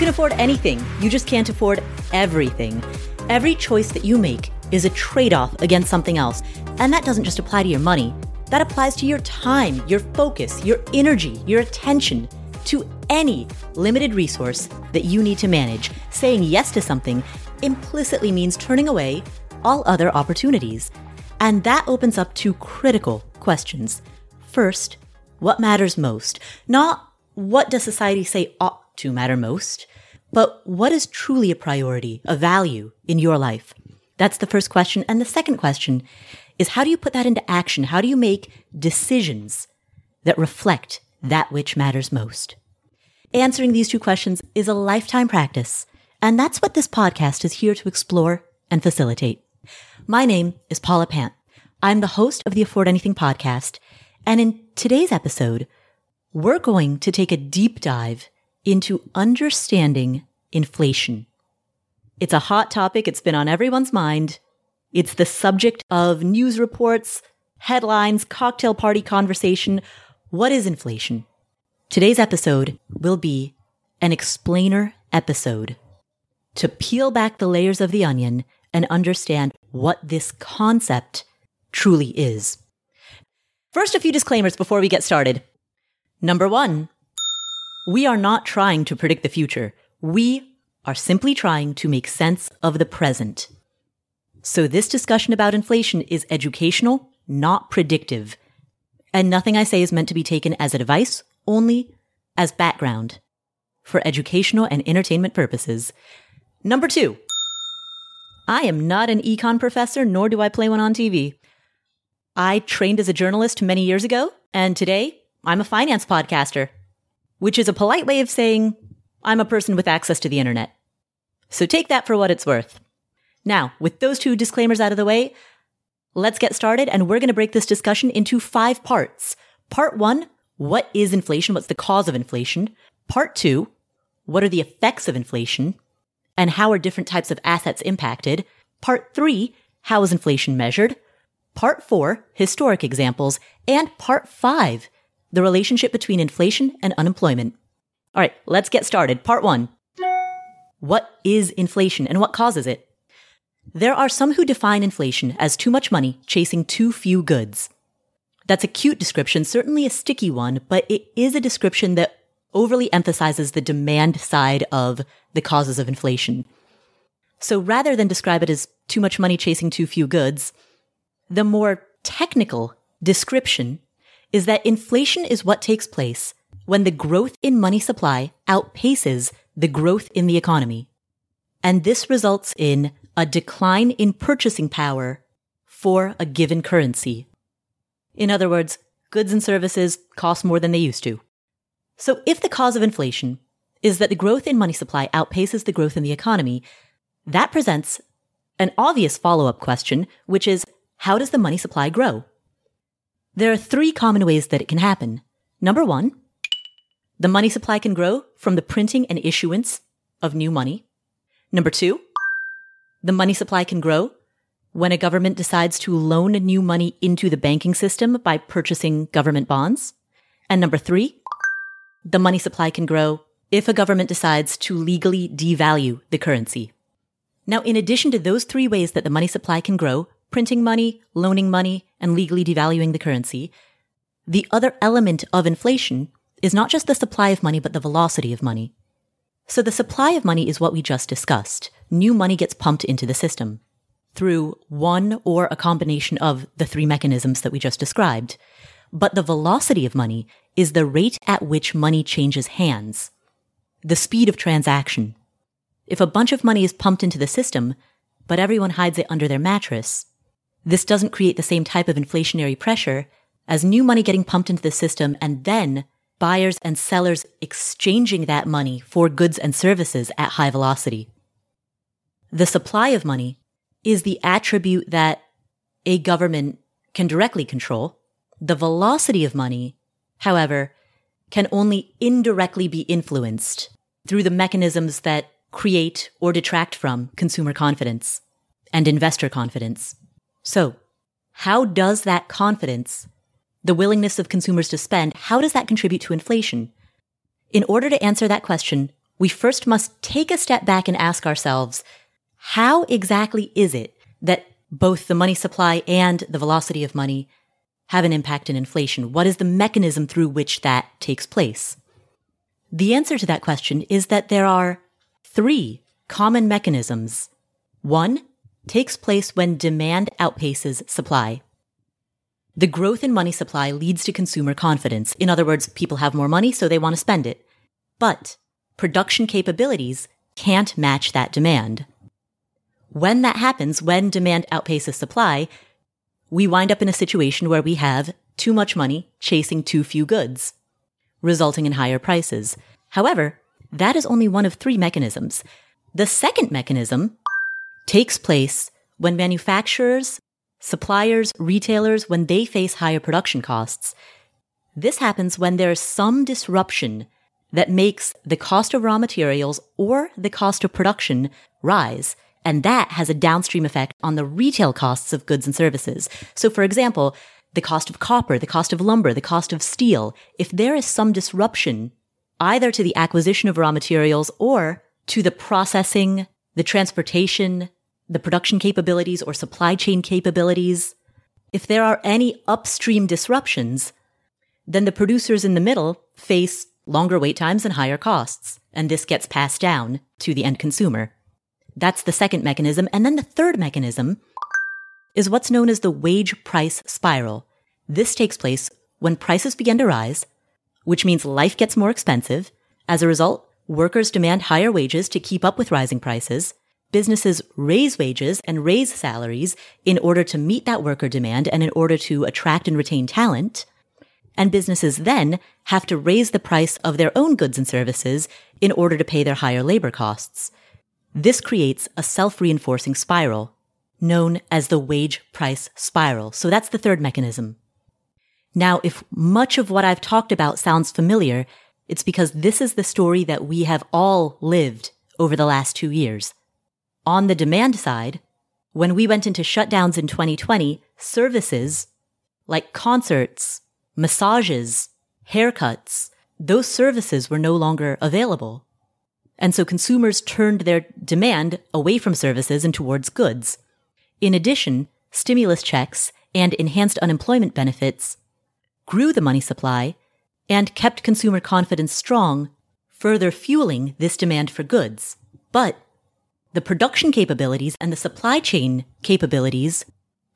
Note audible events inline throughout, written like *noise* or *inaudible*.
can afford anything, you just can't afford everything. Every choice that you make is a trade off against something else. And that doesn't just apply to your money, that applies to your time, your focus, your energy, your attention, to any limited resource that you need to manage. Saying yes to something implicitly means turning away all other opportunities. And that opens up two critical questions. First, what matters most? Not what does society say ought to matter most, but what is truly a priority, a value in your life? That's the first question. And the second question is how do you put that into action? How do you make decisions that reflect that which matters most? Answering these two questions is a lifetime practice. And that's what this podcast is here to explore and facilitate. My name is Paula Pant. I'm the host of the Afford Anything podcast. And in today's episode, we're going to take a deep dive into understanding inflation. It's a hot topic. It's been on everyone's mind. It's the subject of news reports, headlines, cocktail party conversation. What is inflation? Today's episode will be an explainer episode to peel back the layers of the onion and understand what this concept truly is. First, a few disclaimers before we get started. Number one, we are not trying to predict the future. We are simply trying to make sense of the present. So this discussion about inflation is educational, not predictive. And nothing I say is meant to be taken as advice, only as background for educational and entertainment purposes. Number two, I am not an econ professor, nor do I play one on TV. I trained as a journalist many years ago, and today I'm a finance podcaster, which is a polite way of saying I'm a person with access to the internet. So take that for what it's worth. Now, with those two disclaimers out of the way, let's get started and we're going to break this discussion into five parts. Part one, what is inflation? What's the cause of inflation? Part two, what are the effects of inflation? And how are different types of assets impacted? Part three, how is inflation measured? Part four, historic examples. And part five, the relationship between inflation and unemployment. All right, let's get started. Part one. What is inflation and what causes it? There are some who define inflation as too much money chasing too few goods. That's a cute description, certainly a sticky one, but it is a description that overly emphasizes the demand side of the causes of inflation. So rather than describe it as too much money chasing too few goods, the more technical description is that inflation is what takes place when the growth in money supply outpaces the growth in the economy. And this results in a decline in purchasing power for a given currency. In other words, goods and services cost more than they used to. So if the cause of inflation is that the growth in money supply outpaces the growth in the economy, that presents an obvious follow up question, which is how does the money supply grow? There are three common ways that it can happen. Number one, the money supply can grow from the printing and issuance of new money. Number two, the money supply can grow when a government decides to loan new money into the banking system by purchasing government bonds. And number three, the money supply can grow if a government decides to legally devalue the currency. Now, in addition to those three ways that the money supply can grow, printing money, loaning money, and legally devaluing the currency, the other element of inflation is not just the supply of money, but the velocity of money. So the supply of money is what we just discussed. New money gets pumped into the system through one or a combination of the three mechanisms that we just described. But the velocity of money is the rate at which money changes hands, the speed of transaction. If a bunch of money is pumped into the system, but everyone hides it under their mattress, this doesn't create the same type of inflationary pressure as new money getting pumped into the system and then buyers and sellers exchanging that money for goods and services at high velocity. The supply of money is the attribute that a government can directly control. The velocity of money, however, can only indirectly be influenced through the mechanisms that create or detract from consumer confidence and investor confidence. So, how does that confidence, the willingness of consumers to spend, how does that contribute to inflation? In order to answer that question, we first must take a step back and ask ourselves, how exactly is it that both the money supply and the velocity of money have an impact in inflation? What is the mechanism through which that takes place? The answer to that question is that there are three common mechanisms. One takes place when demand outpaces supply. The growth in money supply leads to consumer confidence. In other words, people have more money, so they want to spend it. But production capabilities can't match that demand. When that happens, when demand outpaces supply, we wind up in a situation where we have too much money chasing too few goods, resulting in higher prices. However, that is only one of three mechanisms. The second mechanism takes place when manufacturers, suppliers, retailers, when they face higher production costs. This happens when there's some disruption that makes the cost of raw materials or the cost of production rise. And that has a downstream effect on the retail costs of goods and services. So, for example, the cost of copper, the cost of lumber, the cost of steel, if there is some disruption either to the acquisition of raw materials or to the processing, the transportation, the production capabilities or supply chain capabilities, if there are any upstream disruptions, then the producers in the middle face longer wait times and higher costs, and this gets passed down to the end consumer. That's the second mechanism. And then the third mechanism is what's known as the wage price spiral. This takes place when prices begin to rise, which means life gets more expensive. As a result, workers demand higher wages to keep up with rising prices. Businesses raise wages and raise salaries in order to meet that worker demand and in order to attract and retain talent. And businesses then have to raise the price of their own goods and services in order to pay their higher labor costs. This creates a self-reinforcing spiral known as the wage price spiral. So that's the third mechanism. Now, if much of what I've talked about sounds familiar, it's because this is the story that we have all lived over the last two years. On the demand side, when we went into shutdowns in 2020, services like concerts, massages, haircuts, those services were no longer available. And so consumers turned their demand away from services and towards goods. In addition, stimulus checks and enhanced unemployment benefits grew the money supply and kept consumer confidence strong, further fueling this demand for goods. But the production capabilities and the supply chain capabilities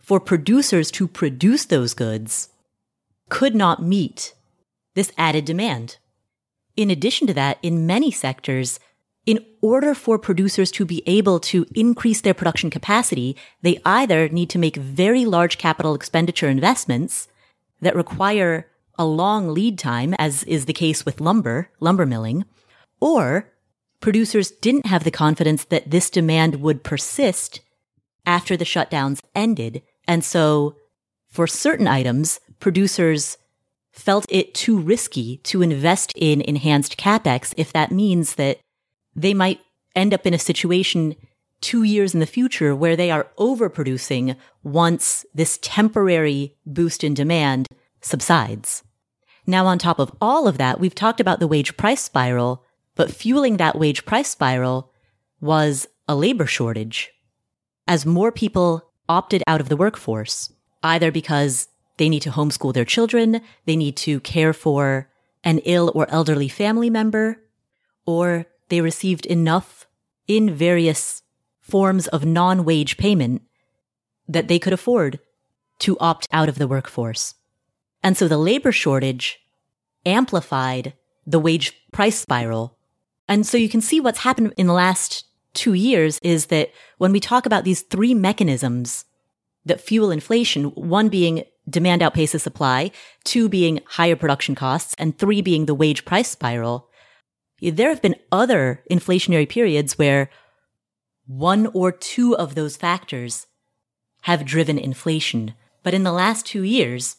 for producers to produce those goods could not meet this added demand. In addition to that, in many sectors, in order for producers to be able to increase their production capacity, they either need to make very large capital expenditure investments that require a long lead time, as is the case with lumber, lumber milling, or producers didn't have the confidence that this demand would persist after the shutdowns ended. And so for certain items, producers felt it too risky to invest in enhanced capex if that means that they might end up in a situation two years in the future where they are overproducing once this temporary boost in demand subsides. Now, on top of all of that, we've talked about the wage price spiral, but fueling that wage price spiral was a labor shortage. As more people opted out of the workforce, either because they need to homeschool their children, they need to care for an ill or elderly family member, or they received enough in various forms of non-wage payment that they could afford to opt out of the workforce. And so the labor shortage amplified the wage price spiral. And so you can see what's happened in the last two years is that when we talk about these three mechanisms that fuel inflation, one being demand outpaces supply, two being higher production costs, and three being the wage price spiral, there have been other inflationary periods where one or two of those factors have driven inflation. But in the last two years,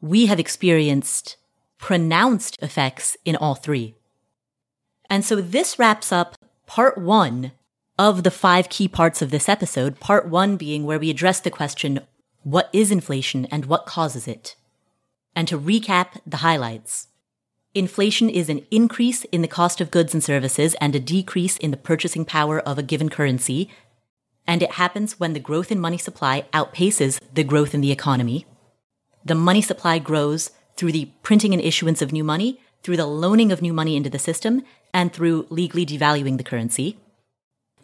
we have experienced pronounced effects in all three. And so this wraps up part one of the five key parts of this episode. Part one being where we address the question, what is inflation and what causes it? And to recap the highlights. Inflation is an increase in the cost of goods and services and a decrease in the purchasing power of a given currency. And it happens when the growth in money supply outpaces the growth in the economy. The money supply grows through the printing and issuance of new money, through the loaning of new money into the system, and through legally devaluing the currency.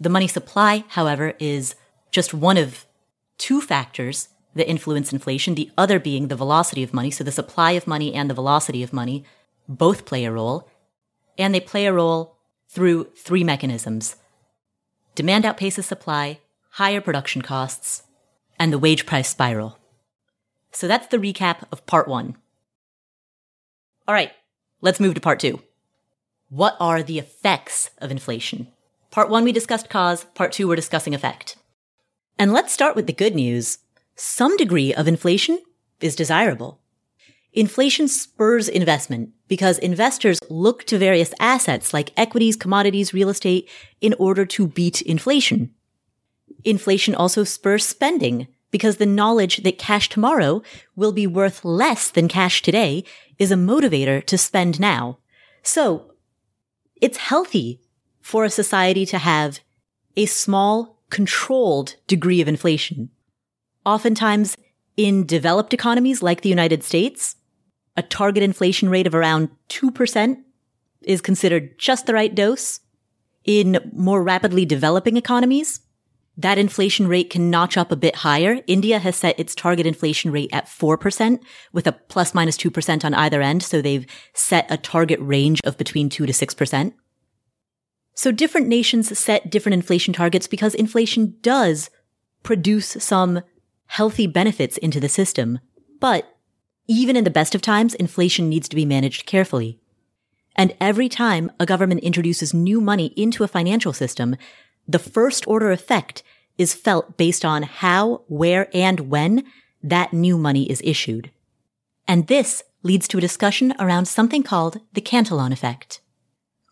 The money supply, however, is just one of two factors that influence inflation, the other being the velocity of money. So the supply of money and the velocity of money both play a role, and they play a role through three mechanisms. Demand outpaces supply, higher production costs, and the wage price spiral. So that's the recap of part one. All right, let's move to part two. What are the effects of inflation? Part one, we discussed cause. Part two, we're discussing effect. And let's start with the good news. Some degree of inflation is desirable. Inflation spurs investment because investors look to various assets like equities, commodities, real estate in order to beat inflation. Inflation also spurs spending because the knowledge that cash tomorrow will be worth less than cash today is a motivator to spend now. So it's healthy for a society to have a small, controlled degree of inflation. Oftentimes in developed economies like the United States, a target inflation rate of around 2% is considered just the right dose. In more rapidly developing economies, that inflation rate can notch up a bit higher. India has set its target inflation rate at 4% with a plus minus 2% on either end. So they've set a target range of between 2 to 6%. So different nations set different inflation targets because inflation does produce some healthy benefits into the system. But even in the best of times, inflation needs to be managed carefully. And every time a government introduces new money into a financial system, the first order effect is felt based on how, where, and when that new money is issued. And this leads to a discussion around something called the Cantillon effect.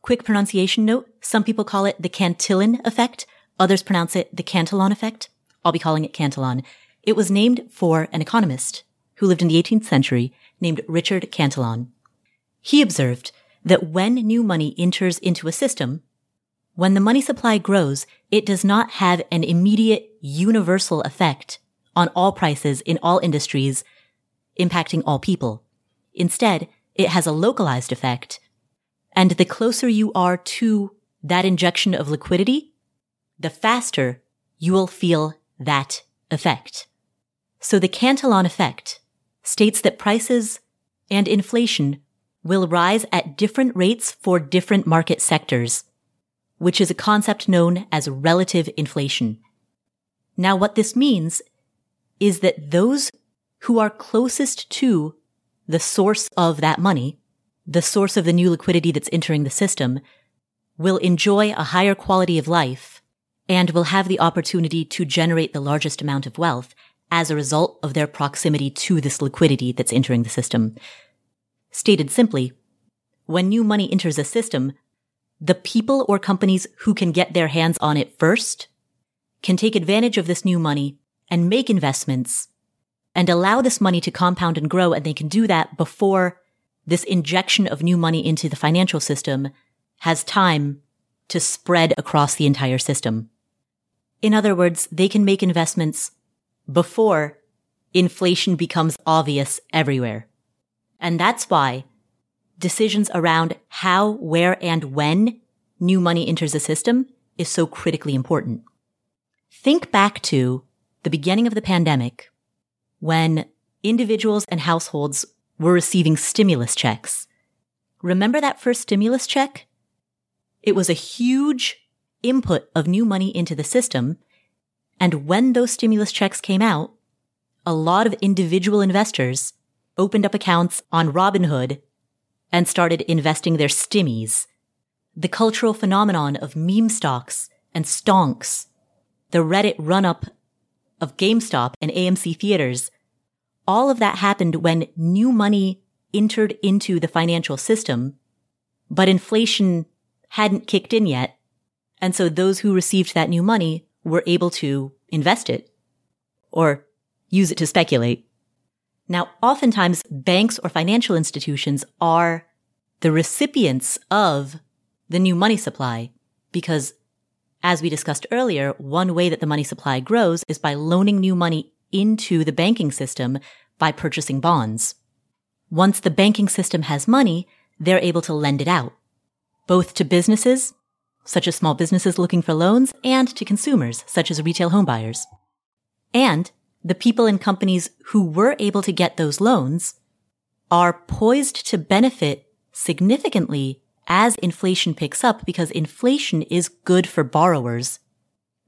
Quick pronunciation note. Some people call it the Cantillon effect. Others pronounce it the Cantillon effect. I'll be calling it Cantillon. It was named for an economist who lived in the 18th century named Richard Cantillon. He observed that when new money enters into a system, when the money supply grows, it does not have an immediate universal effect on all prices in all industries, impacting all people. Instead, it has a localized effect. And the closer you are to that injection of liquidity, the faster you will feel that effect. So the Cantillon effect states that prices and inflation will rise at different rates for different market sectors, which is a concept known as relative inflation. Now, what this means is that those who are closest to the source of that money, the source of the new liquidity that's entering the system, will enjoy a higher quality of life and will have the opportunity to generate the largest amount of wealth as a result of their proximity to this liquidity that's entering the system. Stated simply, when new money enters a system, the people or companies who can get their hands on it first can take advantage of this new money and make investments and allow this money to compound and grow. And they can do that before this injection of new money into the financial system has time to spread across the entire system. In other words, they can make investments before inflation becomes obvious everywhere. And that's why decisions around how, where, and when new money enters the system is so critically important. Think back to the beginning of the pandemic when individuals and households were receiving stimulus checks. Remember that first stimulus check? It was a huge input of new money into the system and when those stimulus checks came out, a lot of individual investors opened up accounts on Robinhood and started investing their stimmies. The cultural phenomenon of meme stocks and stonks, the Reddit run up of GameStop and AMC theaters, all of that happened when new money entered into the financial system, but inflation hadn't kicked in yet. And so those who received that new money were able to invest it or use it to speculate. Now, oftentimes banks or financial institutions are the recipients of the new money supply because as we discussed earlier, one way that the money supply grows is by loaning new money into the banking system by purchasing bonds. Once the banking system has money, they're able to lend it out, both to businesses, such as small businesses looking for loans, and to consumers, such as retail homebuyers. And the people and companies who were able to get those loans are poised to benefit significantly as inflation picks up because inflation is good for borrowers,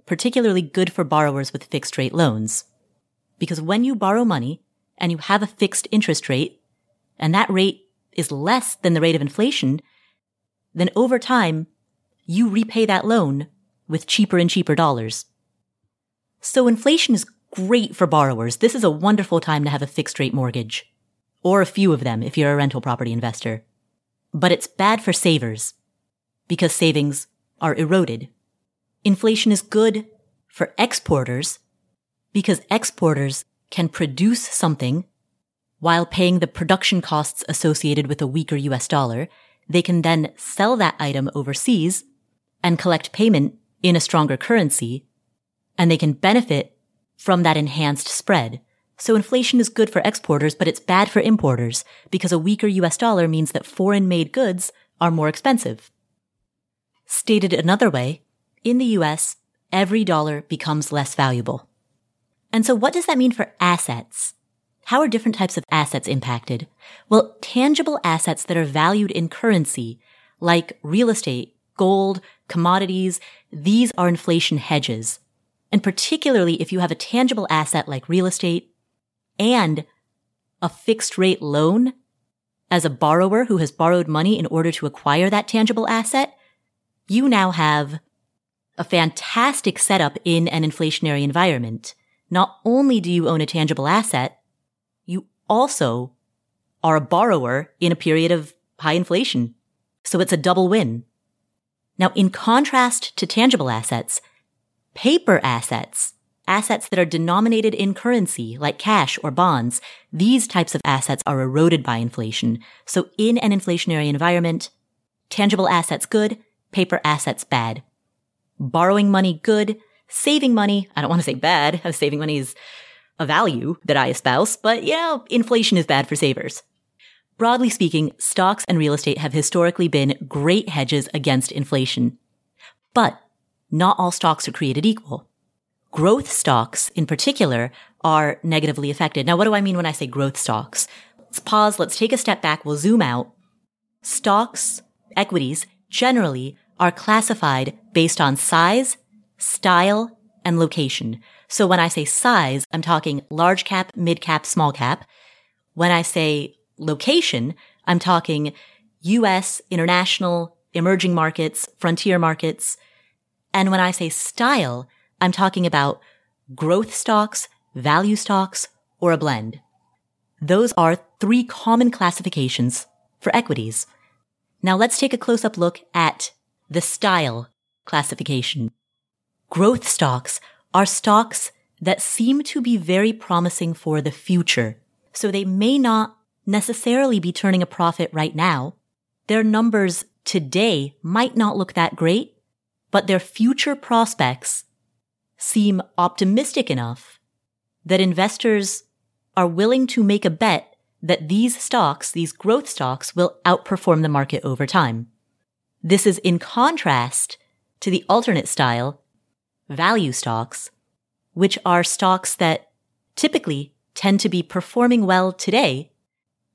particularly good for borrowers with fixed rate loans. Because when you borrow money and you have a fixed interest rate and that rate is less than the rate of inflation, then over time, you repay that loan with cheaper and cheaper dollars. So inflation is great for borrowers. This is a wonderful time to have a fixed rate mortgage or a few of them if you're a rental property investor but it's bad for savers because savings are eroded. Inflation is good for exporters because exporters can produce something while paying the production costs associated with a weaker US dollar. They can then sell that item overseas and collect payment in a stronger currency and they can benefit from that enhanced spread. So inflation is good for exporters, but it's bad for importers because a weaker US dollar means that foreign made goods are more expensive. Stated another way, in the US, every dollar becomes less valuable. And so what does that mean for assets? How are different types of assets impacted? Well, tangible assets that are valued in currency, like real estate, gold, commodities, these are inflation hedges. And particularly if you have a tangible asset like real estate, and a fixed rate loan as a borrower who has borrowed money in order to acquire that tangible asset, you now have a fantastic setup in an inflationary environment. Not only do you own a tangible asset, you also are a borrower in a period of high inflation. So it's a double win. Now, in contrast to tangible assets, paper assets assets that are denominated in currency, like cash or bonds, these types of assets are eroded by inflation. So in an inflationary environment, tangible assets good, paper assets bad. Borrowing money good, saving money, I don't want to say bad, *laughs* saving money is a value that I espouse, but yeah, inflation is bad for savers. Broadly speaking, stocks and real estate have historically been great hedges against inflation. But not all stocks are created equal growth stocks in particular are negatively affected. Now, what do I mean when I say growth stocks? Let's pause. Let's take a step back. We'll zoom out. Stocks, equities generally are classified based on size, style, and location. So when I say size, I'm talking large cap, mid cap, small cap. When I say location, I'm talking US, international, emerging markets, frontier markets. And when I say style, I'm talking about growth stocks, value stocks, or a blend. Those are three common classifications for equities. Now let's take a close up look at the style classification. Growth stocks are stocks that seem to be very promising for the future. So they may not necessarily be turning a profit right now. Their numbers today might not look that great, but their future prospects seem optimistic enough that investors are willing to make a bet that these stocks, these growth stocks, will outperform the market over time. This is in contrast to the alternate style, value stocks, which are stocks that typically tend to be performing well today,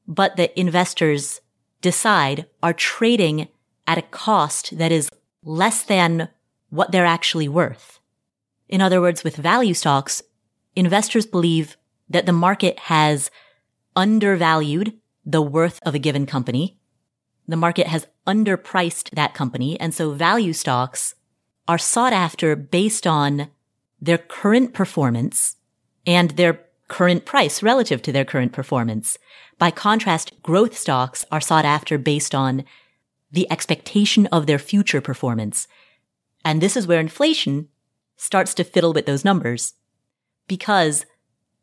but that investors decide are trading at a cost that is less than what they're actually worth. In other words, with value stocks, investors believe that the market has undervalued the worth of a given company. The market has underpriced that company. And so value stocks are sought after based on their current performance and their current price relative to their current performance. By contrast, growth stocks are sought after based on the expectation of their future performance. And this is where inflation starts to fiddle with those numbers. Because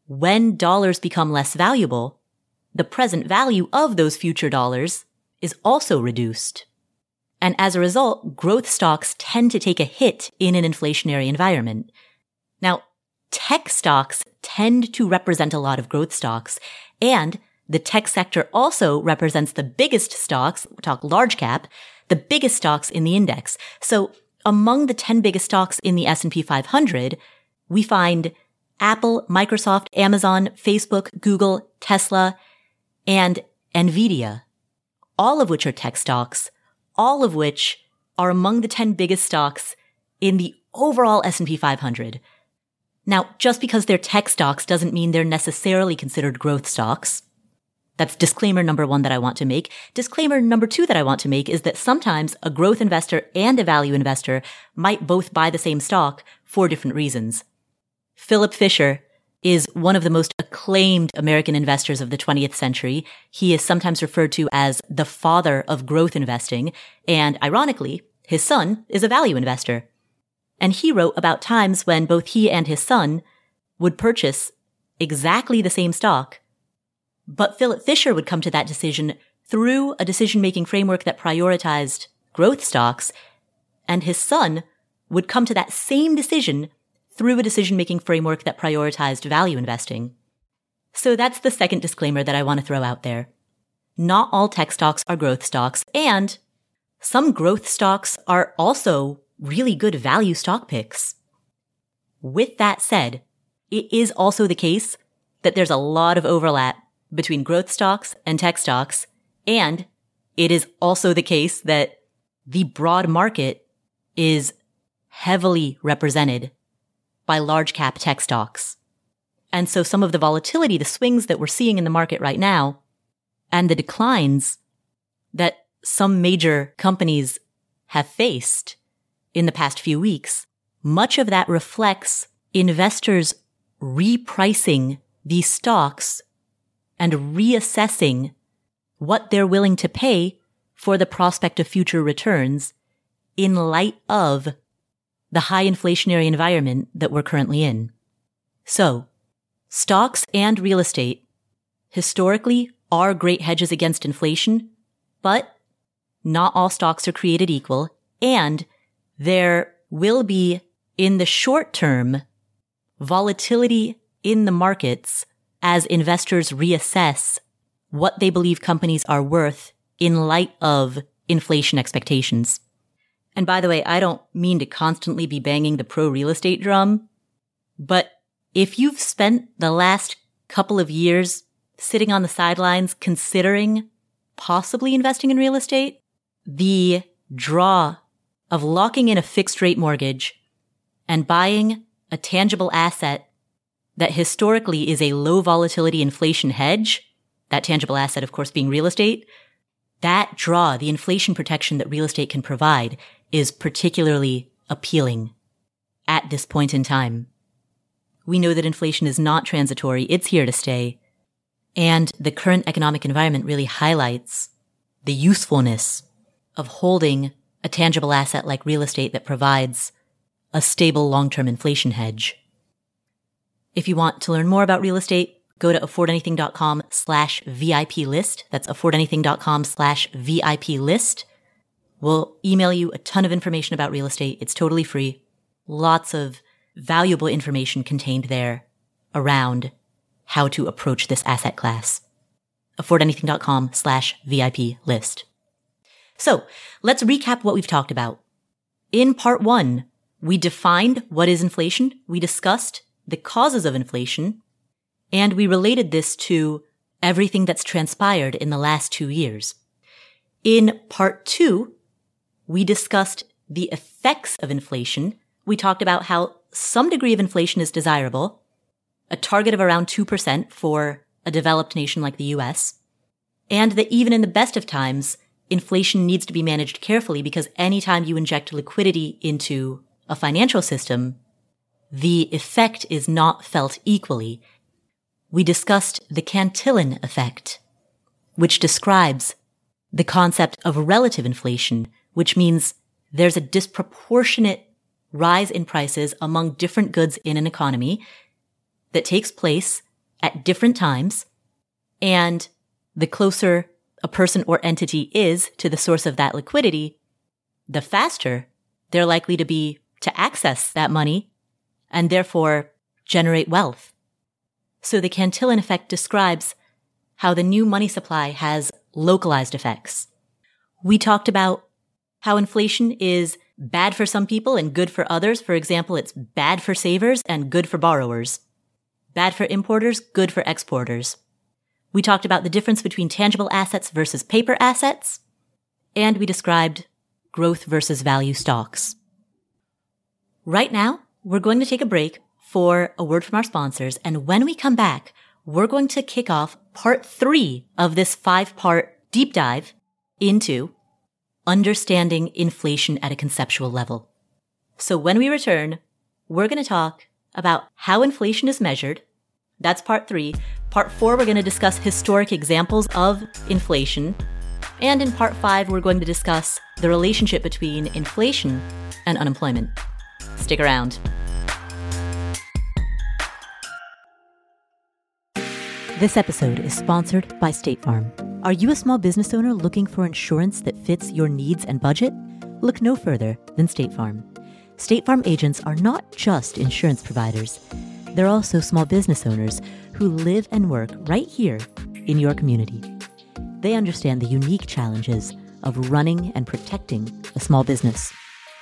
when dollars become less valuable, the present value of those future dollars is also reduced. And as a result, growth stocks tend to take a hit in an inflationary environment. Now, tech stocks tend to represent a lot of growth stocks and the tech sector also represents the biggest stocks, talk large cap, the biggest stocks in the index. So among the 10 biggest stocks in the S&P 500, we find Apple, Microsoft, Amazon, Facebook, Google, Tesla, and Nvidia, all of which are tech stocks, all of which are among the 10 biggest stocks in the overall S&P 500. Now, just because they're tech stocks doesn't mean they're necessarily considered growth stocks. That's disclaimer number one that I want to make. Disclaimer number two that I want to make is that sometimes a growth investor and a value investor might both buy the same stock for different reasons. Philip Fisher is one of the most acclaimed American investors of the 20th century. He is sometimes referred to as the father of growth investing. And ironically, his son is a value investor. And he wrote about times when both he and his son would purchase exactly the same stock but Philip Fisher would come to that decision through a decision making framework that prioritized growth stocks. And his son would come to that same decision through a decision making framework that prioritized value investing. So that's the second disclaimer that I want to throw out there. Not all tech stocks are growth stocks and some growth stocks are also really good value stock picks. With that said, it is also the case that there's a lot of overlap between growth stocks and tech stocks. And it is also the case that the broad market is heavily represented by large cap tech stocks. And so some of the volatility, the swings that we're seeing in the market right now and the declines that some major companies have faced in the past few weeks, much of that reflects investors repricing these stocks and reassessing what they're willing to pay for the prospect of future returns in light of the high inflationary environment that we're currently in. So, stocks and real estate historically are great hedges against inflation, but not all stocks are created equal and there will be in the short term volatility in the markets as investors reassess what they believe companies are worth in light of inflation expectations. And by the way, I don't mean to constantly be banging the pro real estate drum, but if you've spent the last couple of years sitting on the sidelines considering possibly investing in real estate, the draw of locking in a fixed rate mortgage and buying a tangible asset that historically is a low volatility inflation hedge, that tangible asset, of course, being real estate, that draw, the inflation protection that real estate can provide is particularly appealing at this point in time. We know that inflation is not transitory. It's here to stay. And the current economic environment really highlights the usefulness of holding a tangible asset like real estate that provides a stable long-term inflation hedge. If you want to learn more about real estate, go to affordanything.com slash VIP list. That's affordanything.com slash VIP list. We'll email you a ton of information about real estate. It's totally free. Lots of valuable information contained there around how to approach this asset class. affordanything.com slash VIP list. So let's recap what we've talked about. In part one, we defined what is inflation. We discussed the causes of inflation, and we related this to everything that's transpired in the last two years. In part two, we discussed the effects of inflation. We talked about how some degree of inflation is desirable, a target of around 2% for a developed nation like the US, and that even in the best of times, inflation needs to be managed carefully because anytime you inject liquidity into a financial system, the effect is not felt equally, we discussed the Cantillon effect, which describes the concept of relative inflation, which means there's a disproportionate rise in prices among different goods in an economy that takes place at different times. And the closer a person or entity is to the source of that liquidity, the faster they're likely to be to access that money and therefore generate wealth. So the Cantillon effect describes how the new money supply has localized effects. We talked about how inflation is bad for some people and good for others. For example, it's bad for savers and good for borrowers. Bad for importers, good for exporters. We talked about the difference between tangible assets versus paper assets. And we described growth versus value stocks. Right now, we're going to take a break for a word from our sponsors. And when we come back, we're going to kick off part three of this five part deep dive into understanding inflation at a conceptual level. So when we return, we're going to talk about how inflation is measured. That's part three. Part four, we're going to discuss historic examples of inflation. And in part five, we're going to discuss the relationship between inflation and unemployment. Stick around. This episode is sponsored by State Farm. Are you a small business owner looking for insurance that fits your needs and budget? Look no further than State Farm. State Farm agents are not just insurance providers, they're also small business owners who live and work right here in your community. They understand the unique challenges of running and protecting a small business.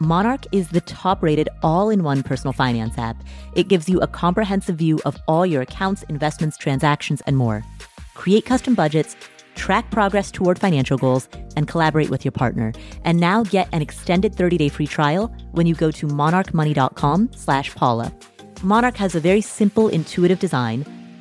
Monarch is the top rated all in one personal finance app. It gives you a comprehensive view of all your accounts, investments, transactions, and more. Create custom budgets track progress toward financial goals, and collaborate with your partner. And now get an extended 30-day free trial when you go to monarchmoney.com slash Paula. Monarch has a very simple, intuitive design.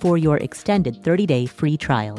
for your extended 30 day free trial.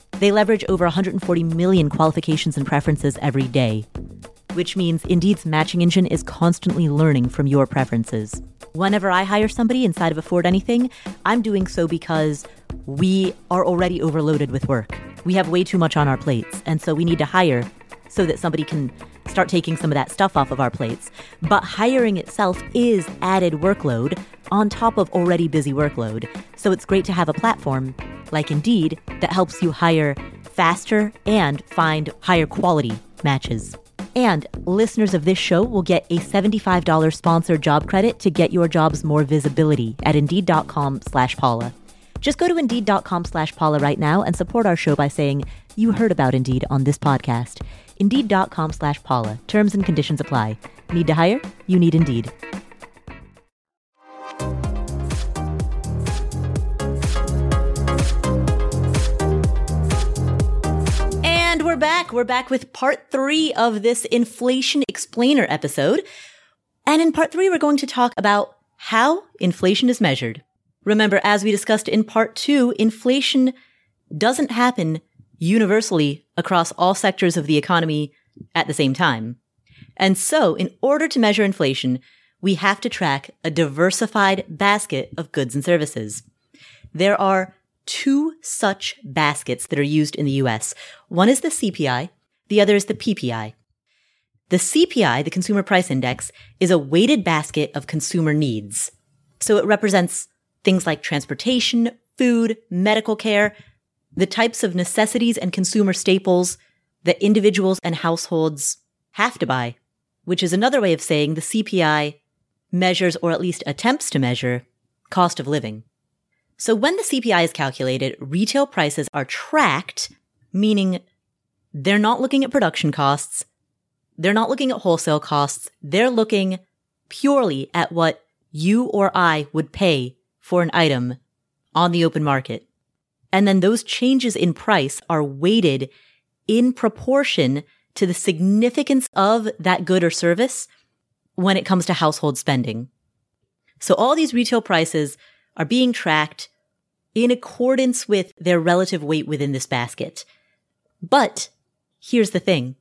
They leverage over 140 million qualifications and preferences every day, which means Indeed's matching engine is constantly learning from your preferences. Whenever I hire somebody inside of Afford Anything, I'm doing so because we are already overloaded with work. We have way too much on our plates, and so we need to hire so that somebody can start taking some of that stuff off of our plates. But hiring itself is added workload on top of already busy workload. So it's great to have a platform like Indeed that helps you hire faster and find higher quality matches. And listeners of this show will get a $75 sponsored job credit to get your jobs more visibility at Indeed.com slash Paula. Just go to Indeed.com slash Paula right now and support our show by saying you heard about Indeed on this podcast. Indeed.com slash Paula. Terms and conditions apply. Need to hire? You need Indeed. We're back. We're back with part three of this inflation explainer episode. And in part three, we're going to talk about how inflation is measured. Remember, as we discussed in part two, inflation doesn't happen universally across all sectors of the economy at the same time. And so, in order to measure inflation, we have to track a diversified basket of goods and services. There are two such baskets that are used in the US. One is the CPI, the other is the PPI. The CPI, the Consumer Price Index, is a weighted basket of consumer needs. So it represents things like transportation, food, medical care, the types of necessities and consumer staples that individuals and households have to buy, which is another way of saying the CPI measures or at least attempts to measure cost of living. So when the CPI is calculated, retail prices are tracked, meaning they're not looking at production costs. They're not looking at wholesale costs. They're looking purely at what you or I would pay for an item on the open market. And then those changes in price are weighted in proportion to the significance of that good or service when it comes to household spending. So all these retail prices are being tracked in accordance with their relative weight within this basket. But here's the thing.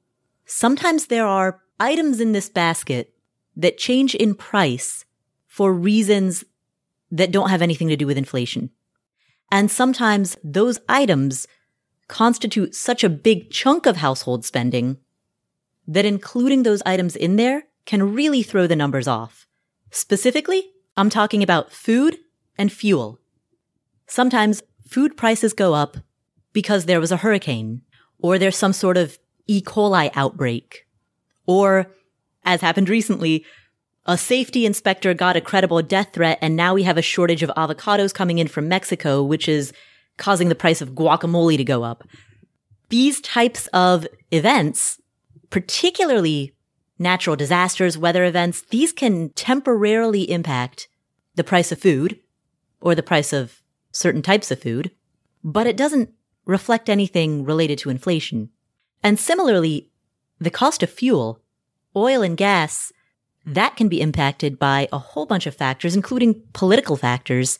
Sometimes there are items in this basket that change in price for reasons that don't have anything to do with inflation. And sometimes those items constitute such a big chunk of household spending that including those items in there can really throw the numbers off. Specifically, I'm talking about food and fuel. Sometimes food prices go up because there was a hurricane or there's some sort of E. coli outbreak or as happened recently, a safety inspector got a credible death threat and now we have a shortage of avocados coming in from Mexico, which is causing the price of guacamole to go up. These types of events, particularly natural disasters, weather events, these can temporarily impact the price of food or the price of certain types of food, but it doesn't reflect anything related to inflation. And similarly, the cost of fuel, oil and gas, that can be impacted by a whole bunch of factors, including political factors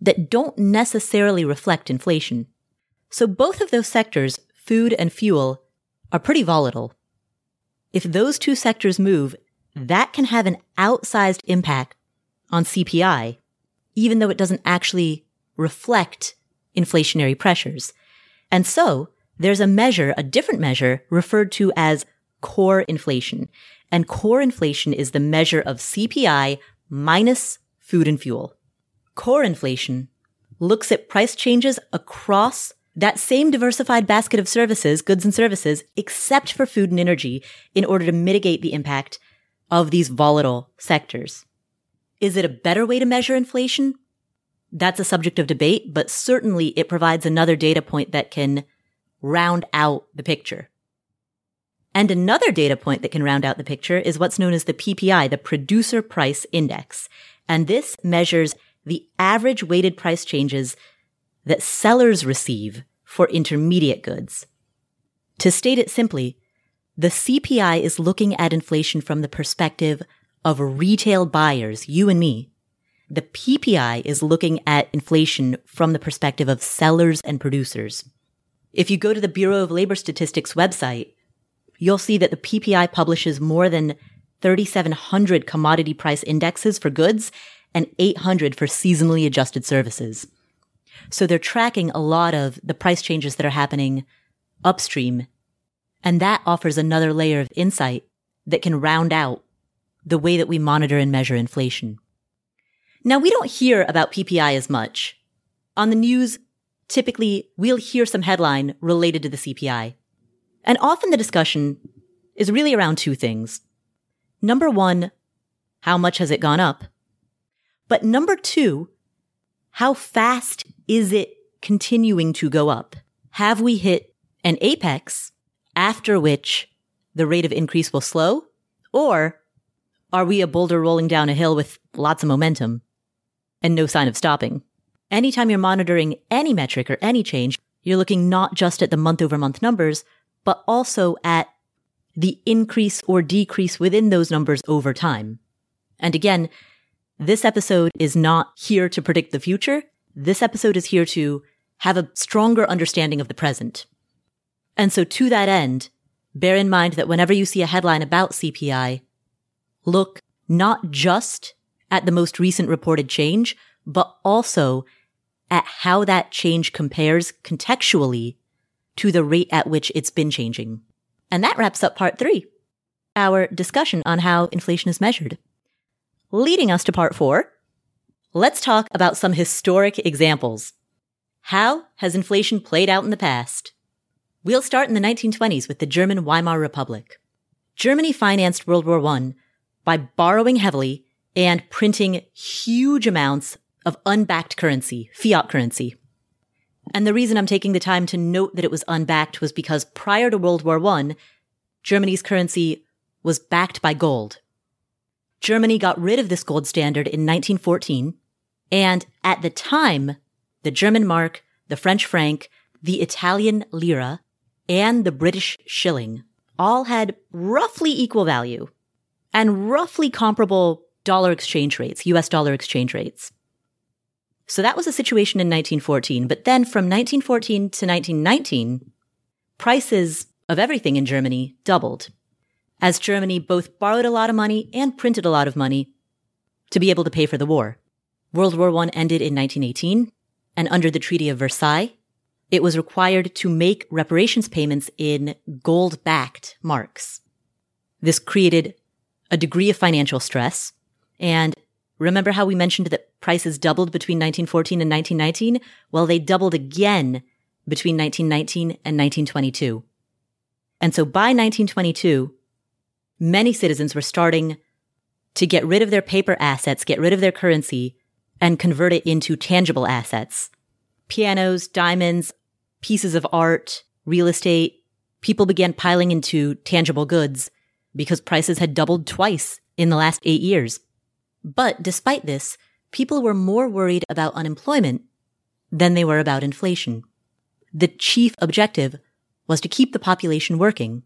that don't necessarily reflect inflation. So both of those sectors, food and fuel, are pretty volatile. If those two sectors move, that can have an outsized impact on CPI, even though it doesn't actually reflect inflationary pressures. And so there's a measure, a different measure referred to as core inflation. And core inflation is the measure of CPI minus food and fuel. Core inflation looks at price changes across that same diversified basket of services, goods and services, except for food and energy in order to mitigate the impact of these volatile sectors. Is it a better way to measure inflation? That's a subject of debate, but certainly it provides another data point that can round out the picture. And another data point that can round out the picture is what's known as the PPI, the Producer Price Index. And this measures the average weighted price changes that sellers receive for intermediate goods. To state it simply, the CPI is looking at inflation from the perspective of retail buyers, you and me. The PPI is looking at inflation from the perspective of sellers and producers. If you go to the Bureau of Labor Statistics website, you'll see that the PPI publishes more than 3,700 commodity price indexes for goods and 800 for seasonally adjusted services. So they're tracking a lot of the price changes that are happening upstream. And that offers another layer of insight that can round out the way that we monitor and measure inflation. Now, we don't hear about PPI as much. On the news, typically we'll hear some headline related to the CPI. And often the discussion is really around two things. Number one, how much has it gone up? But number two, how fast is it continuing to go up? Have we hit an apex after which the rate of increase will slow? Or are we a boulder rolling down a hill with lots of momentum and no sign of stopping? Anytime you're monitoring any metric or any change, you're looking not just at the month over month numbers, but also at the increase or decrease within those numbers over time. And again, this episode is not here to predict the future. This episode is here to have a stronger understanding of the present. And so to that end, bear in mind that whenever you see a headline about CPI, look not just at the most recent reported change, but also at how that change compares contextually to the rate at which it's been changing. And that wraps up part three, our discussion on how inflation is measured. Leading us to part four, let's talk about some historic examples. How has inflation played out in the past? We'll start in the 1920s with the German Weimar Republic. Germany financed World War I by borrowing heavily and printing huge amounts of unbacked currency, fiat currency. And the reason I'm taking the time to note that it was unbacked was because prior to World War I, Germany's currency was backed by gold. Germany got rid of this gold standard in 1914. And at the time, the German mark, the French franc, the Italian lira, and the British shilling all had roughly equal value and roughly comparable dollar exchange rates, US dollar exchange rates. So that was a situation in 1914. But then from 1914 to 1919, prices of everything in Germany doubled as Germany both borrowed a lot of money and printed a lot of money to be able to pay for the war. World War I ended in 1918 and under the Treaty of Versailles, it was required to make reparations payments in gold backed marks. This created a degree of financial stress and Remember how we mentioned that prices doubled between 1914 and 1919? Well, they doubled again between 1919 and 1922. And so by 1922, many citizens were starting to get rid of their paper assets, get rid of their currency, and convert it into tangible assets. Pianos, diamonds, pieces of art, real estate. People began piling into tangible goods because prices had doubled twice in the last eight years. But despite this, people were more worried about unemployment than they were about inflation. The chief objective was to keep the population working.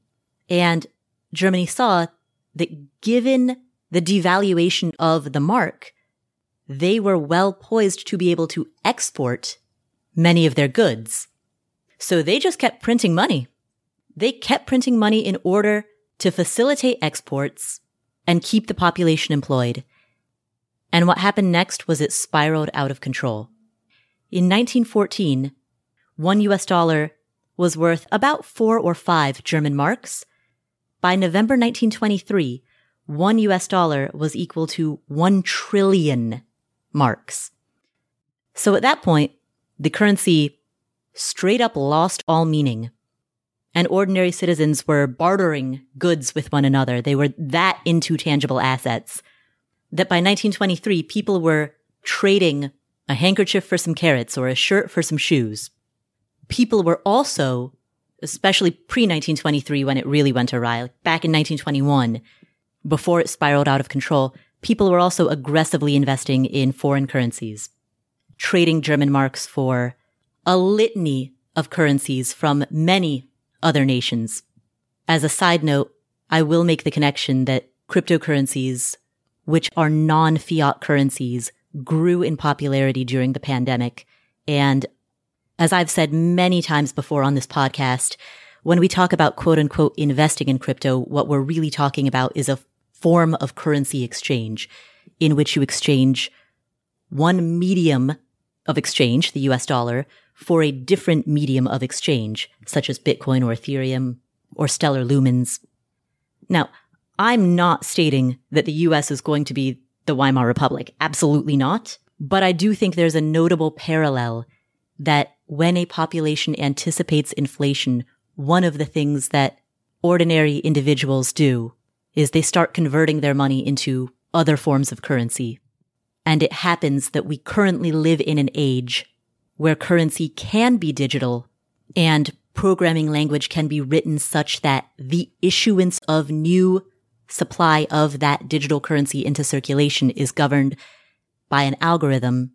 And Germany saw that given the devaluation of the mark, they were well poised to be able to export many of their goods. So they just kept printing money. They kept printing money in order to facilitate exports and keep the population employed. And what happened next was it spiraled out of control. In 1914, one US dollar was worth about four or five German marks. By November 1923, one US dollar was equal to one trillion marks. So at that point, the currency straight up lost all meaning. And ordinary citizens were bartering goods with one another. They were that into tangible assets that by 1923, people were trading a handkerchief for some carrots or a shirt for some shoes. People were also, especially pre 1923 when it really went awry, like back in 1921, before it spiraled out of control, people were also aggressively investing in foreign currencies, trading German marks for a litany of currencies from many other nations. As a side note, I will make the connection that cryptocurrencies which are non-fiat currencies, grew in popularity during the pandemic. And as I've said many times before on this podcast, when we talk about quote unquote investing in crypto, what we're really talking about is a form of currency exchange in which you exchange one medium of exchange, the US dollar, for a different medium of exchange, such as Bitcoin or Ethereum or Stellar Lumens. Now, I'm not stating that the US is going to be the Weimar Republic. Absolutely not. But I do think there's a notable parallel that when a population anticipates inflation, one of the things that ordinary individuals do is they start converting their money into other forms of currency. And it happens that we currently live in an age where currency can be digital and programming language can be written such that the issuance of new supply of that digital currency into circulation is governed by an algorithm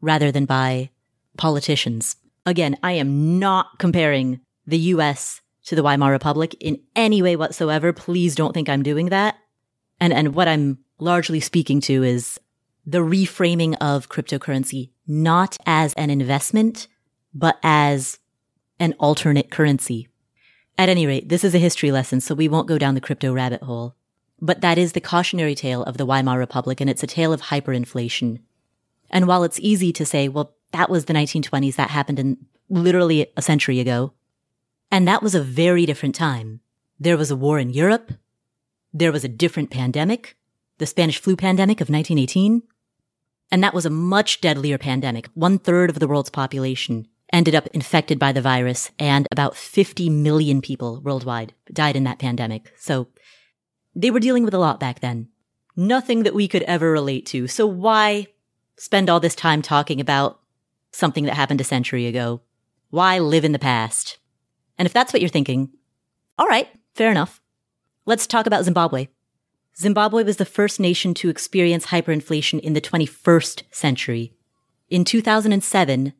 rather than by politicians. Again, I am not comparing the US to the Weimar Republic in any way whatsoever. Please don't think I'm doing that. And, and what I'm largely speaking to is the reframing of cryptocurrency, not as an investment, but as an alternate currency. At any rate, this is a history lesson, so we won't go down the crypto rabbit hole. But that is the cautionary tale of the Weimar Republic, and it's a tale of hyperinflation. And while it's easy to say, well, that was the 1920s, that happened in literally a century ago, and that was a very different time. There was a war in Europe. There was a different pandemic, the Spanish flu pandemic of 1918. And that was a much deadlier pandemic. One third of the world's population ended up infected by the virus and about 50 million people worldwide died in that pandemic. So they were dealing with a lot back then. Nothing that we could ever relate to. So why spend all this time talking about something that happened a century ago? Why live in the past? And if that's what you're thinking, all right, fair enough. Let's talk about Zimbabwe. Zimbabwe was the first nation to experience hyperinflation in the 21st century. In 2007,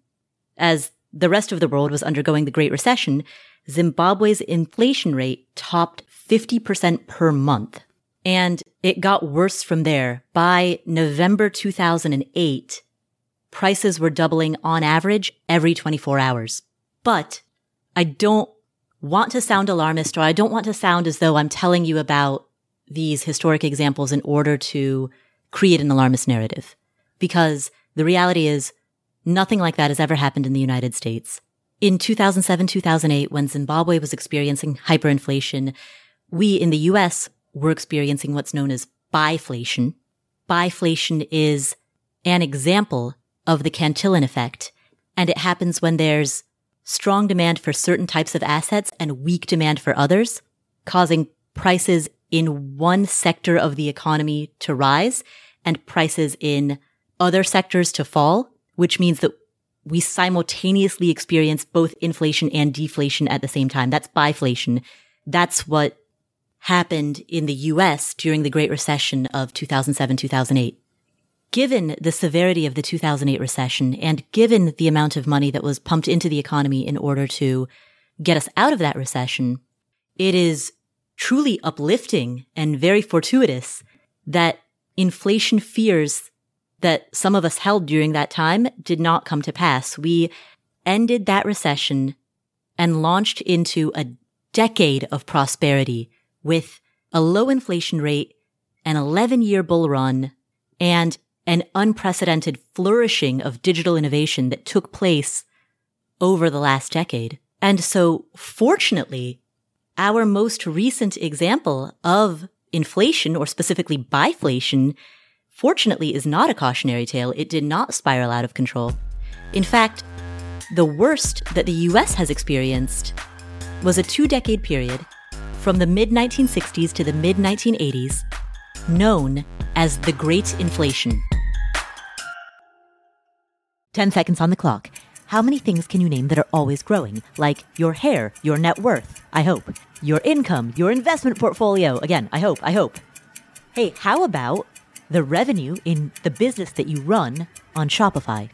as the rest of the world was undergoing the Great Recession, Zimbabwe's inflation rate topped 50% per month. And it got worse from there. By November 2008, prices were doubling on average every 24 hours. But I don't want to sound alarmist or I don't want to sound as though I'm telling you about these historic examples in order to create an alarmist narrative. Because the reality is nothing like that has ever happened in the United States. In 2007, 2008, when Zimbabwe was experiencing hyperinflation, we in the US were experiencing what's known as biflation. Biflation is an example of the Cantillon effect, and it happens when there's strong demand for certain types of assets and weak demand for others, causing prices in one sector of the economy to rise and prices in other sectors to fall, which means that we simultaneously experience both inflation and deflation at the same time. That's biflation. That's what happened in the US during the Great Recession of 2007, 2008 given the severity of the 2008 recession and given the amount of money that was pumped into the economy in order to get us out of that recession, it is truly uplifting and very fortuitous that inflation fears that some of us held during that time did not come to pass. We ended that recession and launched into a decade of prosperity with a low inflation rate, an 11 year bull run, and an unprecedented flourishing of digital innovation that took place over the last decade. And so fortunately, our most recent example of inflation or specifically biflation fortunately is not a cautionary tale. It did not spiral out of control. In fact, the worst that the US has experienced was a two decade period from the mid 1960s to the mid 1980s known as the Great Inflation. 10 seconds on the clock. How many things can you name that are always growing? Like your hair, your net worth, I hope. Your income, your investment portfolio. Again, I hope, I hope. Hey, how about the revenue in the business that you run on Shopify?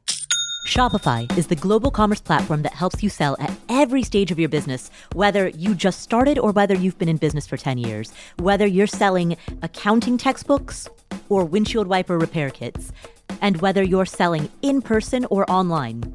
Shopify is the global commerce platform that helps you sell at every stage of your business, whether you just started or whether you've been in business for 10 years. Whether you're selling accounting textbooks or windshield wiper repair kits and whether you're selling in person or online.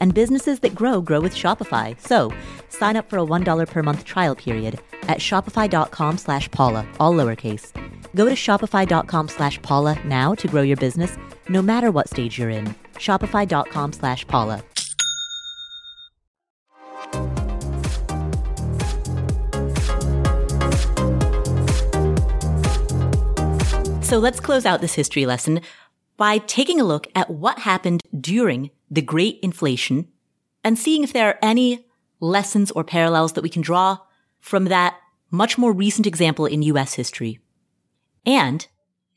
and businesses that grow grow with Shopify. So sign up for a $1 per month trial period at shopify.com slash Paula, all lowercase. Go to shopify.com slash Paula now to grow your business, no matter what stage you're in. Shopify.com slash Paula. So let's close out this history lesson by taking a look at what happened during the Great Inflation and seeing if there are any lessons or parallels that we can draw from that much more recent example in US history. And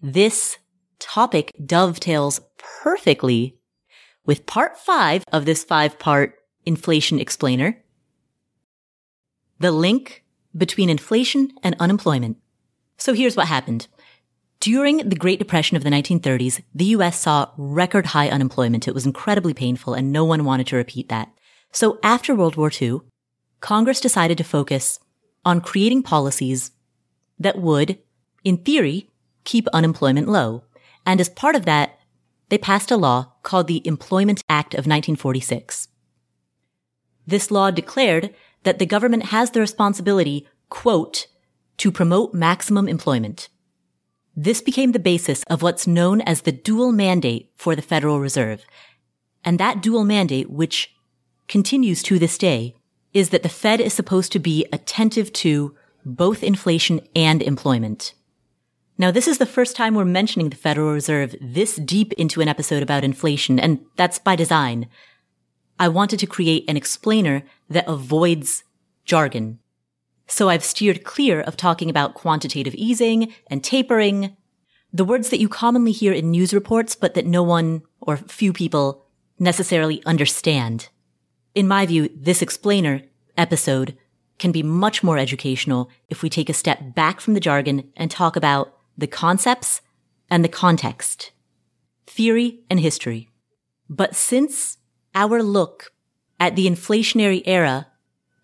this topic dovetails perfectly with part five of this five part inflation explainer. The link between inflation and unemployment. So here's what happened. During the Great Depression of the 1930s, the US saw record high unemployment. It was incredibly painful and no one wanted to repeat that. So after World War II, Congress decided to focus on creating policies that would, in theory, keep unemployment low. And as part of that, they passed a law called the Employment Act of 1946. This law declared that the government has the responsibility, quote, to promote maximum employment. This became the basis of what's known as the dual mandate for the Federal Reserve. And that dual mandate, which continues to this day, is that the Fed is supposed to be attentive to both inflation and employment. Now, this is the first time we're mentioning the Federal Reserve this deep into an episode about inflation, and that's by design. I wanted to create an explainer that avoids jargon. So I've steered clear of talking about quantitative easing and tapering, the words that you commonly hear in news reports, but that no one or few people necessarily understand. In my view, this explainer episode can be much more educational if we take a step back from the jargon and talk about the concepts and the context, theory and history. But since our look at the inflationary era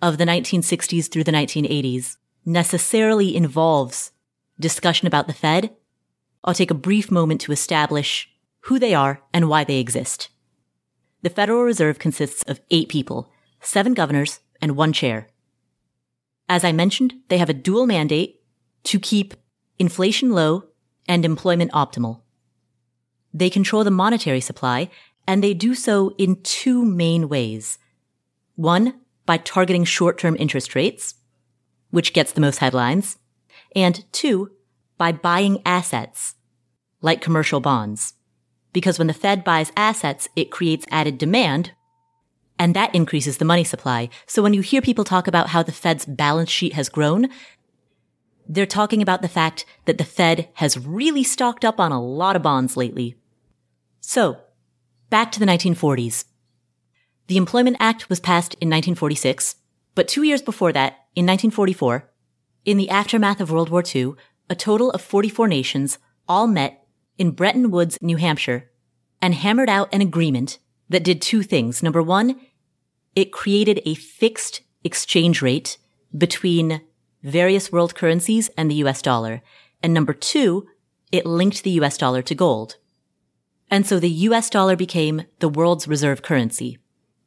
of the 1960s through the 1980s necessarily involves discussion about the Fed, I'll take a brief moment to establish who they are and why they exist. The Federal Reserve consists of eight people, seven governors, and one chair. As I mentioned, they have a dual mandate to keep inflation low and employment optimal. They control the monetary supply, and they do so in two main ways. One, by targeting short-term interest rates, which gets the most headlines, and two, by buying assets, like commercial bonds. Because when the Fed buys assets, it creates added demand, and that increases the money supply. So when you hear people talk about how the Fed's balance sheet has grown, they're talking about the fact that the Fed has really stocked up on a lot of bonds lately. So, back to the 1940s. The Employment Act was passed in 1946, but two years before that, in 1944, in the aftermath of World War II, a total of 44 nations all met in Bretton Woods, New Hampshire, and hammered out an agreement that did two things. Number one, it created a fixed exchange rate between various world currencies and the US dollar. And number two, it linked the US dollar to gold. And so the US dollar became the world's reserve currency.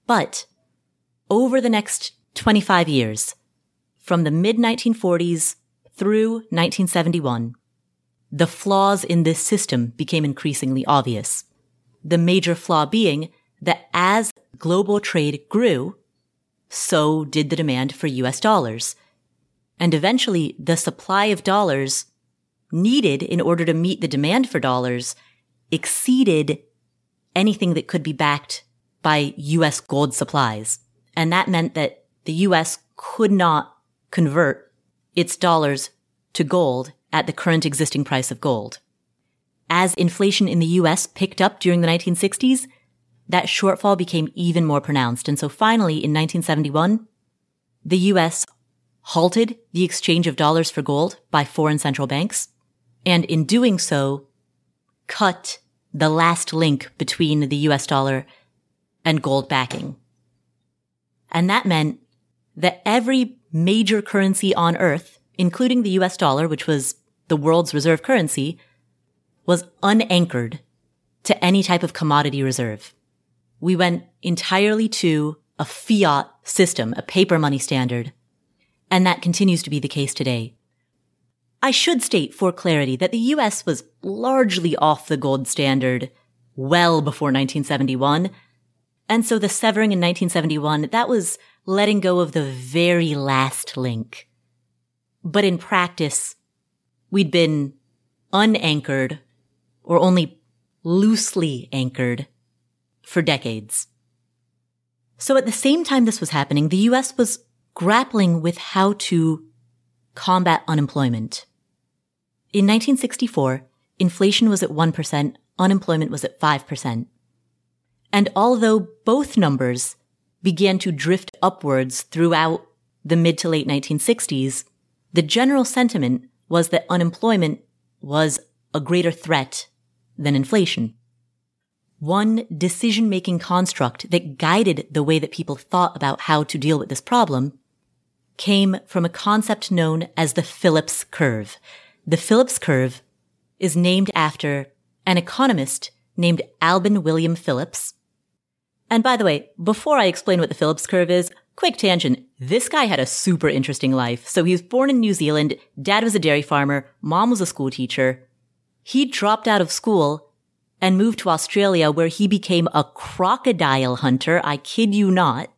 But over the next 25 years, from the mid 1940s through 1971, the flaws in this system became increasingly obvious. The major flaw being that as global trade grew, so did the demand for US dollars. And eventually the supply of dollars needed in order to meet the demand for dollars exceeded anything that could be backed by US gold supplies. And that meant that the US could not convert its dollars to gold at the current existing price of gold. As inflation in the US picked up during the 1960s, that shortfall became even more pronounced. And so finally, in 1971, the US halted the exchange of dollars for gold by foreign central banks. And in doing so, cut the last link between the US dollar and gold backing. And that meant that every major currency on earth, including the US dollar, which was the world's reserve currency, was unanchored to any type of commodity reserve we went entirely to a fiat system, a paper money standard. And that continues to be the case today. I should state for clarity that the US was largely off the gold standard well before 1971. And so the severing in 1971, that was letting go of the very last link. But in practice, we'd been unanchored or only loosely anchored for decades. So at the same time this was happening, the US was grappling with how to combat unemployment. In 1964, inflation was at 1%, unemployment was at 5%. And although both numbers began to drift upwards throughout the mid to late 1960s, the general sentiment was that unemployment was a greater threat than inflation. One decision making construct that guided the way that people thought about how to deal with this problem came from a concept known as the Phillips curve. The Phillips curve is named after an economist named Alban William Phillips. And by the way, before I explain what the Phillips curve is, quick tangent. This guy had a super interesting life. So he was born in New Zealand. Dad was a dairy farmer. Mom was a school teacher. He dropped out of school and moved to Australia where he became a crocodile hunter. I kid you not.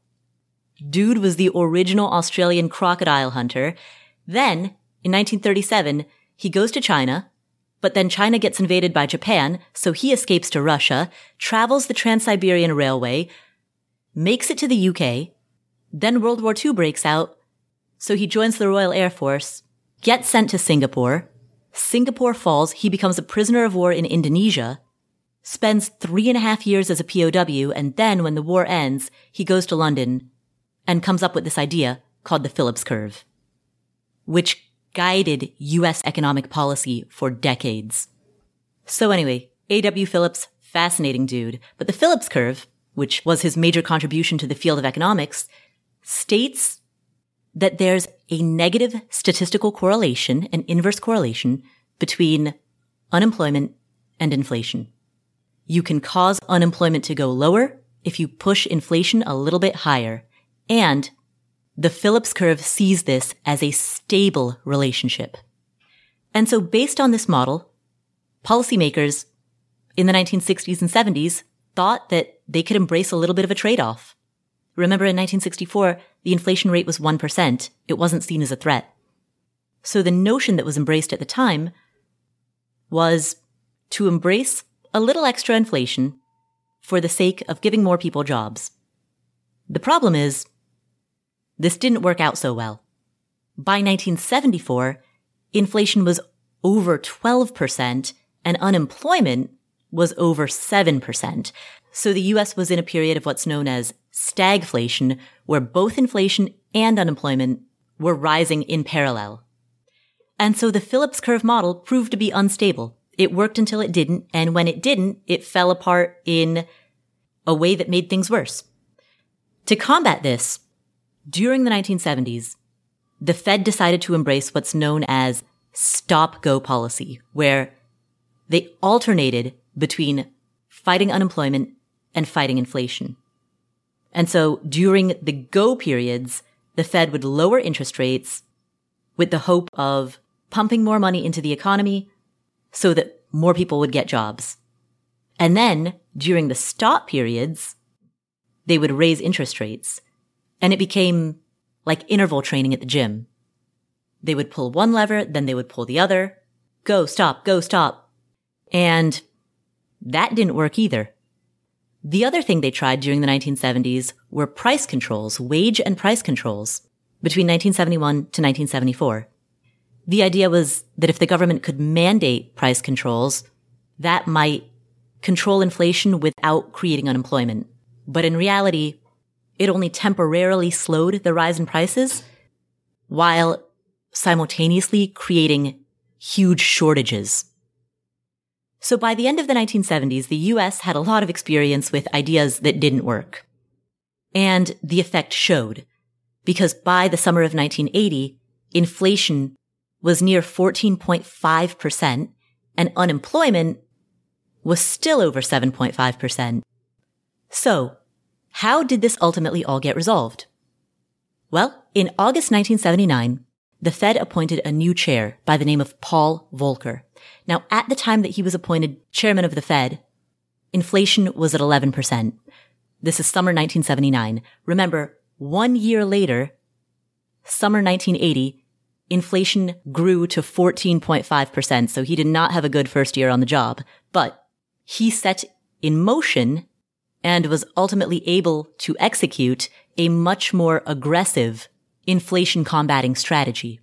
Dude was the original Australian crocodile hunter. Then in 1937, he goes to China, but then China gets invaded by Japan, so he escapes to Russia, travels the Trans-Siberian Railway, makes it to the UK, then World War II breaks out, so he joins the Royal Air Force, gets sent to Singapore, Singapore falls, he becomes a prisoner of war in Indonesia, spends three and a half years as a POW, and then when the war ends, he goes to London and comes up with this idea called the Phillips curve, which guided US economic policy for decades. So anyway, A.W. Phillips, fascinating dude, but the Phillips curve, which was his major contribution to the field of economics, states that there's a negative statistical correlation, an inverse correlation between unemployment and inflation. You can cause unemployment to go lower if you push inflation a little bit higher. And the Phillips curve sees this as a stable relationship. And so based on this model, policymakers in the 1960s and 70s thought that they could embrace a little bit of a trade-off. Remember in 1964, the inflation rate was 1%. It wasn't seen as a threat. So the notion that was embraced at the time was to embrace a little extra inflation for the sake of giving more people jobs. The problem is this didn't work out so well. By 1974, inflation was over 12% and unemployment was over 7%. So the US was in a period of what's known as stagflation, where both inflation and unemployment were rising in parallel. And so the Phillips curve model proved to be unstable. It worked until it didn't, and when it didn't, it fell apart in a way that made things worse. To combat this, during the 1970s, the Fed decided to embrace what's known as stop go policy, where they alternated between fighting unemployment and fighting inflation. And so during the go periods, the Fed would lower interest rates with the hope of pumping more money into the economy so that more people would get jobs. And then during the stop periods, they would raise interest rates and it became like interval training at the gym. They would pull one lever, then they would pull the other. Go, stop, go, stop. And that didn't work either. The other thing they tried during the 1970s were price controls, wage and price controls between 1971 to 1974. The idea was that if the government could mandate price controls, that might control inflation without creating unemployment. But in reality, it only temporarily slowed the rise in prices while simultaneously creating huge shortages. So by the end of the 1970s, the US had a lot of experience with ideas that didn't work. And the effect showed because by the summer of 1980, inflation was near 14.5% and unemployment was still over 7.5%. So how did this ultimately all get resolved? Well, in August 1979, the Fed appointed a new chair by the name of Paul Volcker. Now, at the time that he was appointed chairman of the Fed, inflation was at 11%. This is summer 1979. Remember, one year later, summer 1980, inflation grew to 14.5%. So he did not have a good first year on the job, but he set in motion and was ultimately able to execute a much more aggressive inflation combating strategy.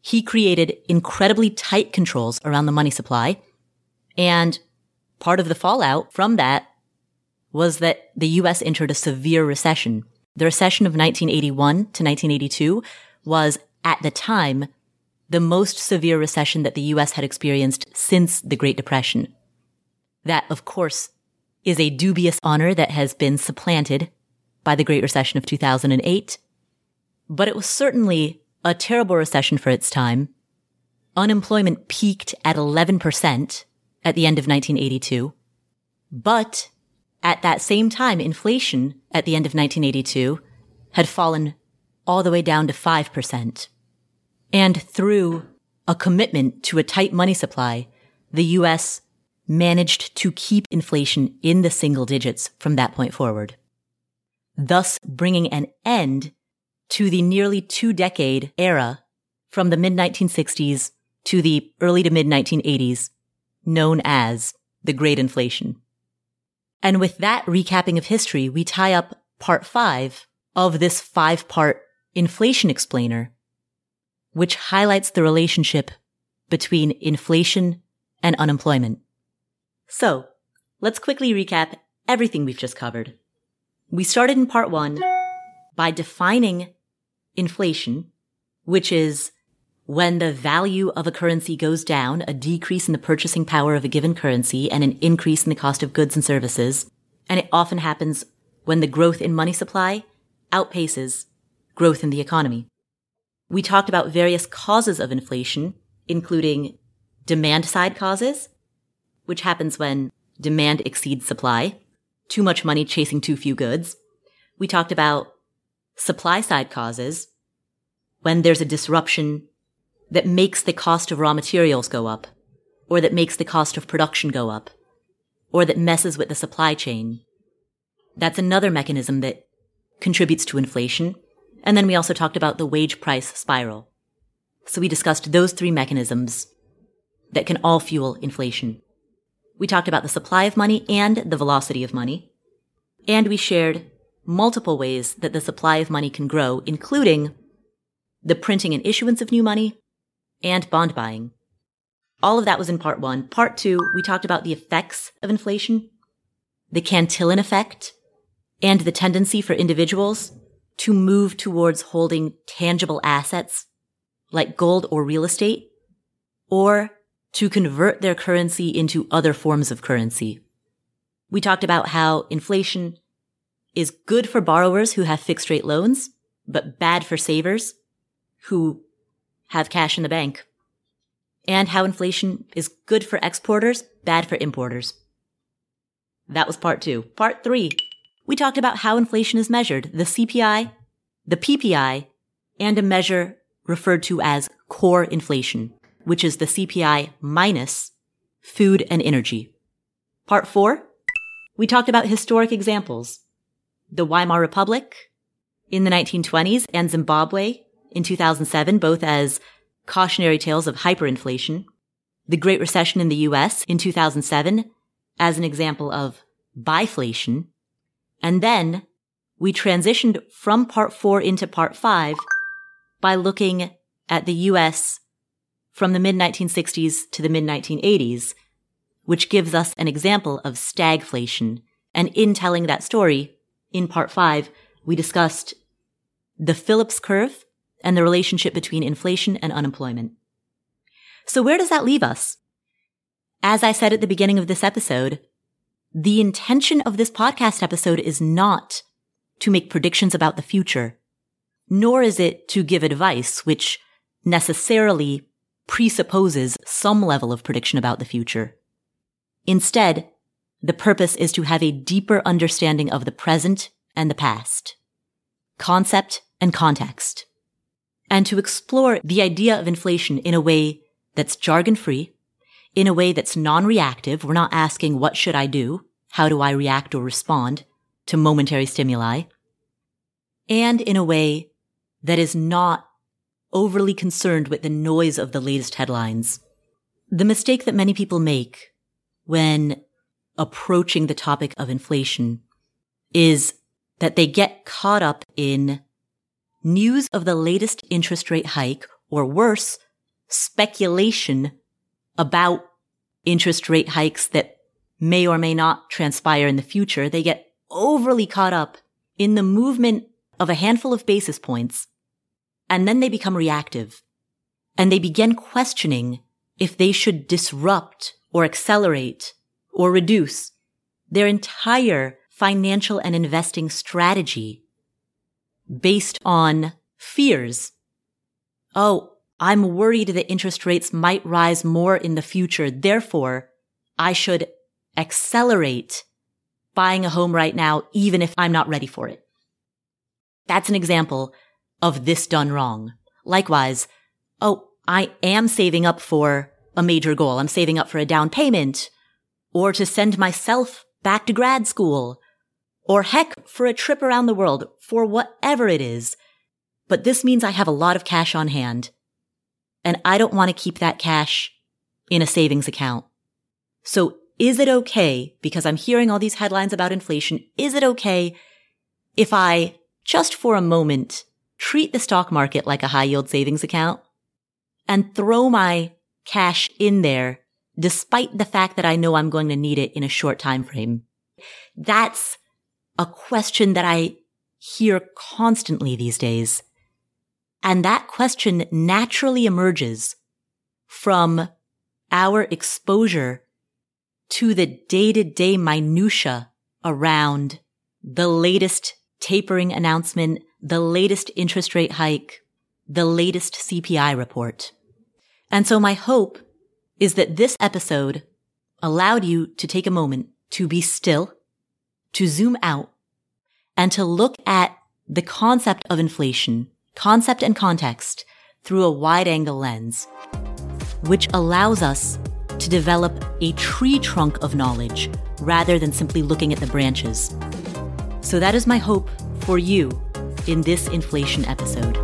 He created incredibly tight controls around the money supply. And part of the fallout from that was that the US entered a severe recession. The recession of 1981 to 1982 was at the time the most severe recession that the US had experienced since the Great Depression. That, of course, is a dubious honor that has been supplanted by the Great Recession of 2008. But it was certainly a terrible recession for its time. Unemployment peaked at 11% at the end of 1982. But at that same time, inflation at the end of 1982 had fallen all the way down to 5%. And through a commitment to a tight money supply, the U.S. managed to keep inflation in the single digits from that point forward, thus bringing an end to the nearly two decade era from the mid 1960s to the early to mid 1980s known as the Great Inflation. And with that recapping of history, we tie up part five of this five part inflation explainer, which highlights the relationship between inflation and unemployment. So let's quickly recap everything we've just covered. We started in part one by defining inflation, which is when the value of a currency goes down, a decrease in the purchasing power of a given currency and an increase in the cost of goods and services. And it often happens when the growth in money supply outpaces growth in the economy. We talked about various causes of inflation, including demand side causes, which happens when demand exceeds supply, too much money chasing too few goods. We talked about supply side causes, when there's a disruption that makes the cost of raw materials go up, or that makes the cost of production go up, or that messes with the supply chain. That's another mechanism that contributes to inflation. And then we also talked about the wage price spiral. So we discussed those three mechanisms that can all fuel inflation. We talked about the supply of money and the velocity of money. And we shared multiple ways that the supply of money can grow, including the printing and issuance of new money, and bond buying. All of that was in part one. Part two, we talked about the effects of inflation, the Cantillon effect, and the tendency for individuals to move towards holding tangible assets like gold or real estate, or to convert their currency into other forms of currency. We talked about how inflation is good for borrowers who have fixed rate loans, but bad for savers who have cash in the bank. And how inflation is good for exporters, bad for importers. That was part two. Part three, we talked about how inflation is measured, the CPI, the PPI, and a measure referred to as core inflation, which is the CPI minus food and energy. Part four, we talked about historic examples, the Weimar Republic in the 1920s and Zimbabwe in 2007, both as cautionary tales of hyperinflation, the Great Recession in the US in 2007 as an example of biflation, and then we transitioned from part four into part five by looking at the US from the mid 1960s to the mid 1980s, which gives us an example of stagflation. And in telling that story, in part five, we discussed the Phillips curve and the relationship between inflation and unemployment. So where does that leave us? As I said at the beginning of this episode, the intention of this podcast episode is not to make predictions about the future, nor is it to give advice, which necessarily presupposes some level of prediction about the future. Instead, the purpose is to have a deeper understanding of the present and the past, concept and context. and to explore the idea of inflation in a way that's jargon free, in a way that's non-reactive. We're not asking, what should I do? How do I react or respond to momentary stimuli? And in a way that is not overly concerned with the noise of the latest headlines. The mistake that many people make when approaching the topic of inflation is that they get caught up in news of the latest interest rate hike or worse, speculation about interest rate hikes that may or may not transpire in the future. They get overly caught up in the movement of a handful of basis points and then they become reactive and they begin questioning if they should disrupt or accelerate or reduce their entire financial and investing strategy based on fears. Oh, I'm worried that interest rates might rise more in the future. Therefore, I should accelerate buying a home right now, even if I'm not ready for it. That's an example of this done wrong. Likewise, oh, I am saving up for a major goal. I'm saving up for a down payment or to send myself back to grad school or heck for a trip around the world for whatever it is. But this means I have a lot of cash on hand and I don't want to keep that cash in a savings account. So is it okay because I'm hearing all these headlines about inflation? Is it okay if I just for a moment treat the stock market like a high yield savings account and throw my cash in there despite the fact that I know I'm going to need it in a short time frame? That's a question that I hear constantly these days. And that question naturally emerges from our exposure to the day to day minutia around the latest tapering announcement, the latest interest rate hike, the latest CPI report. And so my hope is that this episode allowed you to take a moment to be still, to zoom out, and to look at the concept of inflation, concept and context through a wide angle lens, which allows us to develop a tree trunk of knowledge rather than simply looking at the branches. So that is my hope for you in this inflation episode.